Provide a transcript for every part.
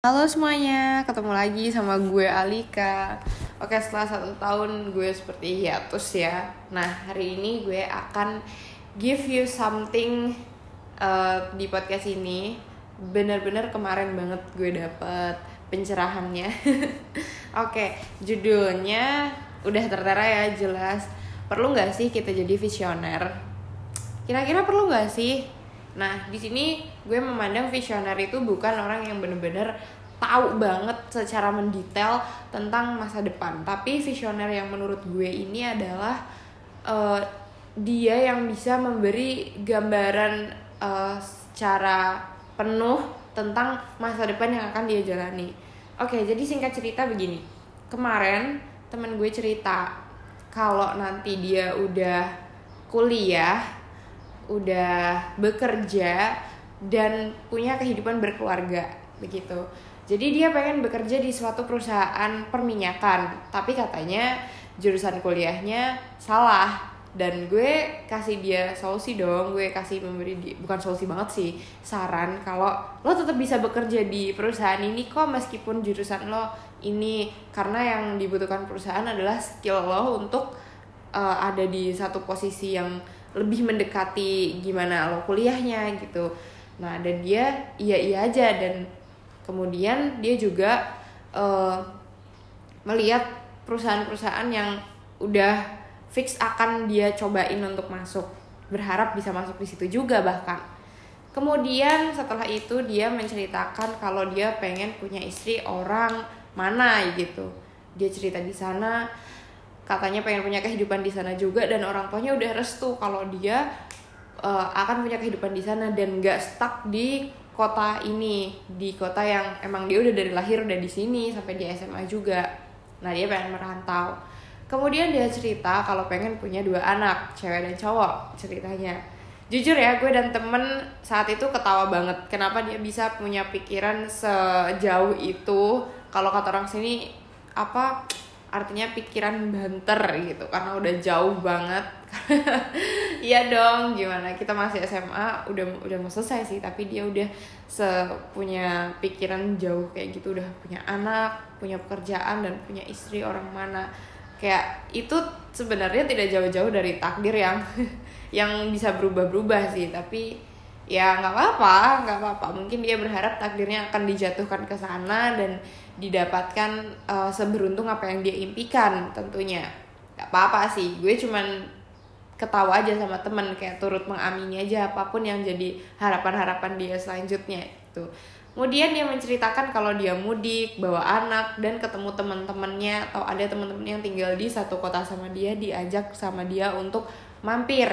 Halo semuanya, ketemu lagi sama gue Alika. Oke setelah satu tahun gue seperti hiatus ya. Nah hari ini gue akan give you something uh, di podcast ini. Bener-bener kemarin banget gue dapet pencerahannya. Oke judulnya udah tertera ya jelas. Perlu gak sih kita jadi visioner? Kira-kira perlu gak sih Nah, di sini gue memandang visioner itu bukan orang yang bener-bener tahu banget secara mendetail tentang masa depan. Tapi visioner yang menurut gue ini adalah uh, dia yang bisa memberi gambaran uh, secara penuh tentang masa depan yang akan dia jalani. Oke, jadi singkat cerita begini. Kemarin temen gue cerita kalau nanti dia udah kuliah udah bekerja dan punya kehidupan berkeluarga begitu. Jadi dia pengen bekerja di suatu perusahaan perminyakan, tapi katanya jurusan kuliahnya salah dan gue kasih dia solusi dong gue kasih memberi di, bukan solusi banget sih saran kalau lo tetap bisa bekerja di perusahaan ini kok meskipun jurusan lo ini karena yang dibutuhkan perusahaan adalah skill lo untuk uh, ada di satu posisi yang lebih mendekati gimana lo kuliahnya gitu. Nah dan dia iya iya aja. Dan kemudian dia juga uh, melihat perusahaan-perusahaan yang udah fix akan dia cobain untuk masuk berharap bisa masuk di situ juga bahkan. Kemudian setelah itu dia menceritakan kalau dia pengen punya istri orang mana gitu. Dia cerita di sana katanya pengen punya kehidupan di sana juga dan orang tuanya udah restu kalau dia uh, akan punya kehidupan di sana dan gak stuck di kota ini. Di kota yang emang dia udah dari lahir udah di sini sampai di SMA juga. Nah dia pengen merantau. Kemudian dia cerita kalau pengen punya dua anak cewek dan cowok ceritanya. Jujur ya gue dan temen saat itu ketawa banget. Kenapa dia bisa punya pikiran sejauh itu? Kalau kata orang sini apa artinya pikiran banter gitu karena udah jauh banget. Iya dong gimana? Kita masih SMA udah udah mau selesai sih tapi dia udah sepunya pikiran jauh kayak gitu. Udah punya anak punya pekerjaan dan punya istri orang mana. Kayak itu sebenarnya tidak jauh-jauh dari takdir yang yang bisa berubah-berubah sih. Tapi ya nggak apa-apa nggak apa-apa. Mungkin dia berharap takdirnya akan dijatuhkan ke sana dan didapatkan uh, seberuntung apa yang dia impikan tentunya. Nggak apa-apa sih. Gue cuman ketawa aja sama temen kayak turut mengamini aja apa pun yang jadi harapan-harapan dia selanjutnya itu kemudian dia menceritakan kalau dia mudik bawa anak dan ketemu teman-temannya atau ada teman-teman yang tinggal di satu kota sama dia diajak sama dia untuk mampir.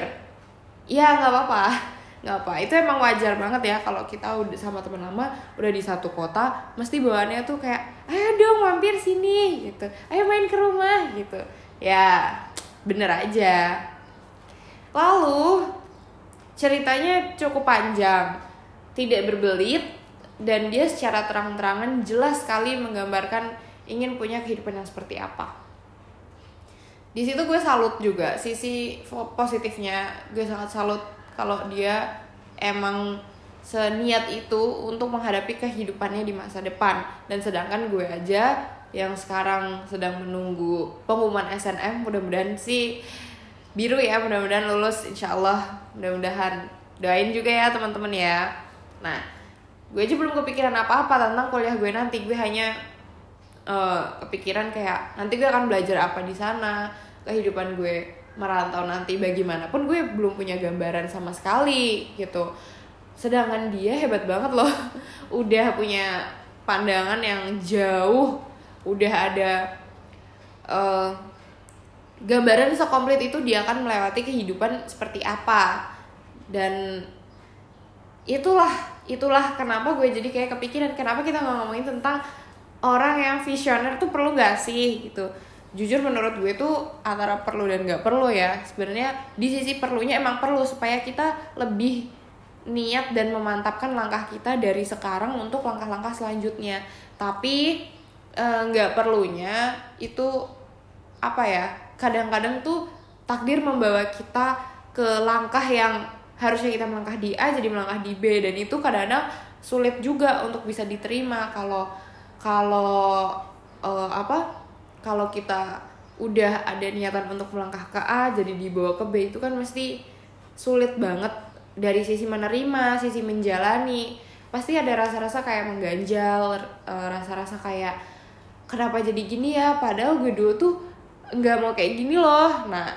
Ya nggak apa-apa nggak apa itu emang wajar banget ya kalau kita udah sama teman lama udah di satu kota mesti bawaannya tuh kayak ayo dong mampir sini gitu. Ayo main ke rumah gitu. Ya bener aja. Lalu ceritanya cukup panjang. Tidak berbelit dan dia secara terang-terangan jelas sekali menggambarkan ingin punya kehidupan yang seperti apa. Di situ gue salut juga sisi positifnya gue sangat salut kalau dia emang seniat itu untuk menghadapi kehidupannya di masa depan. Dan sedangkan gue aja yang sekarang sedang menunggu pengumuman SNM mudah-mudahan sih biru ya mudah-mudahan lulus insyaallah. Mudah-mudahan doain juga ya teman-teman ya. Nah gue aja belum kepikiran apa-apa tentang kuliah gue nanti. Gue hanya uh, kepikiran kayak nanti gue akan belajar apa di sana kehidupan gue merantau nanti bagaimanapun gue belum punya gambaran sama sekali gitu. Sedangkan dia hebat banget loh. Udah punya pandangan yang jauh udah ada uh, gambaran sekomplit itu dia akan melewati kehidupan seperti apa. Dan itulah itulah kenapa gue jadi kayak kepikiran kenapa kita nggak ngomongin tentang orang yang visioner tuh perlu gak sih gitu jujur menurut gue tuh antara perlu dan nggak perlu ya. Sebenarnya di sisi perlunya emang perlu supaya kita lebih niat dan memantapkan langkah kita dari sekarang untuk langkah-langkah selanjutnya. Tapi eh, nggak e, perlunya itu apa ya kadang-kadang tuh takdir membawa kita ke langkah yang harusnya kita melangkah di A jadi melangkah di B dan itu kadang-kadang sulit juga untuk bisa diterima. Kalau kalau uh, apa kalau kita udah ada niatan untuk melangkah ke A jadi dibawa ke B itu kan mesti sulit banget dari sisi menerima sisi menjalani. Pasti ada rasa-rasa kayak mengganjal uh, rasa-rasa kayak kenapa jadi gini ya? Padahal gue dulu tuh nggak mau kayak gini loh. Nah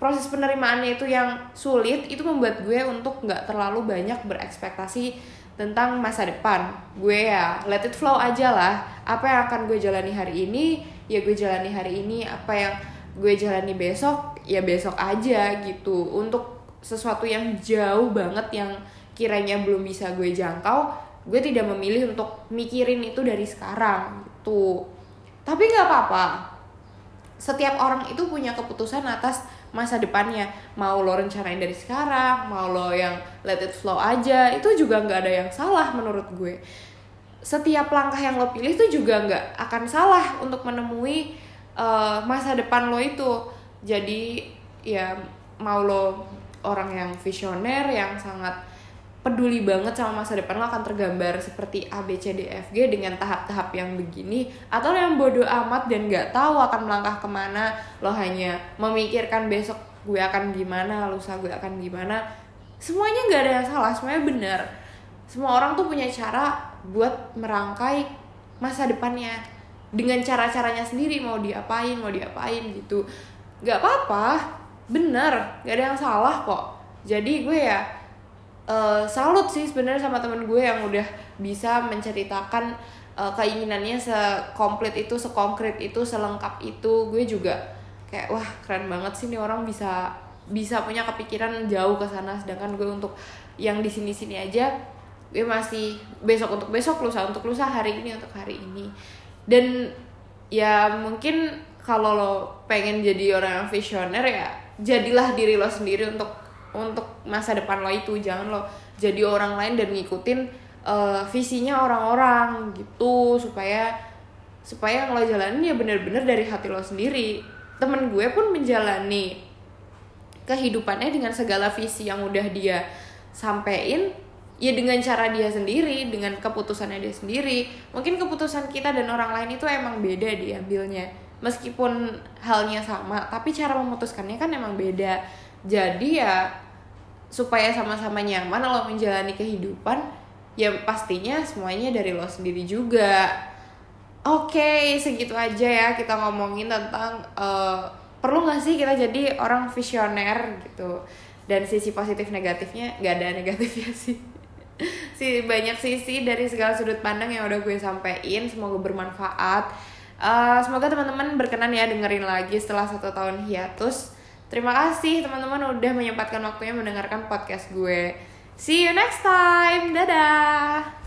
proses penerimaannya itu yang sulit itu membuat gue untuk nggak terlalu banyak berekspektasi tentang masa depan. Gue ya let it flow aja lah. Apa yang akan gue jalani hari ini ya gue jalani hari ini apa yang gue jalani besok ya besok aja gitu. Untuk sesuatu yang jauh banget yang kiranya belum bisa gue jangkau gue tidak memilih untuk mikirin itu dari sekarang gitu. Tapi nggak apa-apa. Setiap orang itu punya keputusan atas masa depannya. Mau lo rencanain dari sekarang mau lo yang let it flow aja itu juga nggak ada yang salah menurut gue setiap langkah yang lo pilih itu juga nggak akan salah untuk menemui uh, masa depan lo itu. Jadi ya mau lo orang yang visioner yang sangat peduli banget sama masa depan lo akan tergambar seperti A B C D F G dengan tahap-tahap yang begini atau yang bodoh amat dan nggak tahu akan melangkah ke mana. Lo hanya memikirkan besok gue akan gimana lusa gue akan gimana. Semuanya nggak ada yang salah semuanya benar. Semua orang tuh punya cara buat merangkai masa depannya. Dengan cara-caranya sendiri mau diapain mau diapain gitu. Nggak apa-apa bener nggak ada yang salah kok. Jadi gue ya uh, salut sih sebenarnya sama temen gue yang udah bisa menceritakan uh, keinginannya sekomplit itu sekonkret itu selengkap itu. Gue juga kayak wah keren banget sih nih orang bisa bisa punya kepikiran jauh ke sana. Sedangkan gue untuk yang di sini sini aja gue masih besok untuk besok lusa untuk lusa hari ini untuk hari ini. Dan ya mungkin kalau lo pengen jadi orang yang visioner ya jadilah diri lo sendiri untuk untuk masa depan lo itu. Jangan lo jadi orang lain dan ngikutin uh, visinya orang-orang gitu supaya supaya yang lo jalanin ya bener-bener dari hati lo sendiri. Temen gue pun menjalani kehidupannya dengan segala visi yang udah dia sampein ya dengan cara dia sendiri dengan keputusannya dia sendiri. Mungkin keputusan kita dan orang lain itu emang beda diambilnya. Meskipun halnya sama tapi cara memutuskannya kan emang beda. Jadi ya supaya sama-sama nyaman lo menjalani kehidupan ya pastinya semuanya dari lo sendiri juga. Oke okay, segitu aja ya kita ngomongin tentang uh, perlu gak sih kita jadi orang visioner gitu? Dan sisi positif negatifnya nggak ada negatifnya sih si banyak sisi dari segala sudut pandang yang udah gue sampein semoga bermanfaat uh, semoga teman-teman berkenan ya dengerin lagi setelah satu tahun hiatus Terima kasih teman-teman udah menyempatkan waktunya mendengarkan podcast gue. See you next time. Dadah.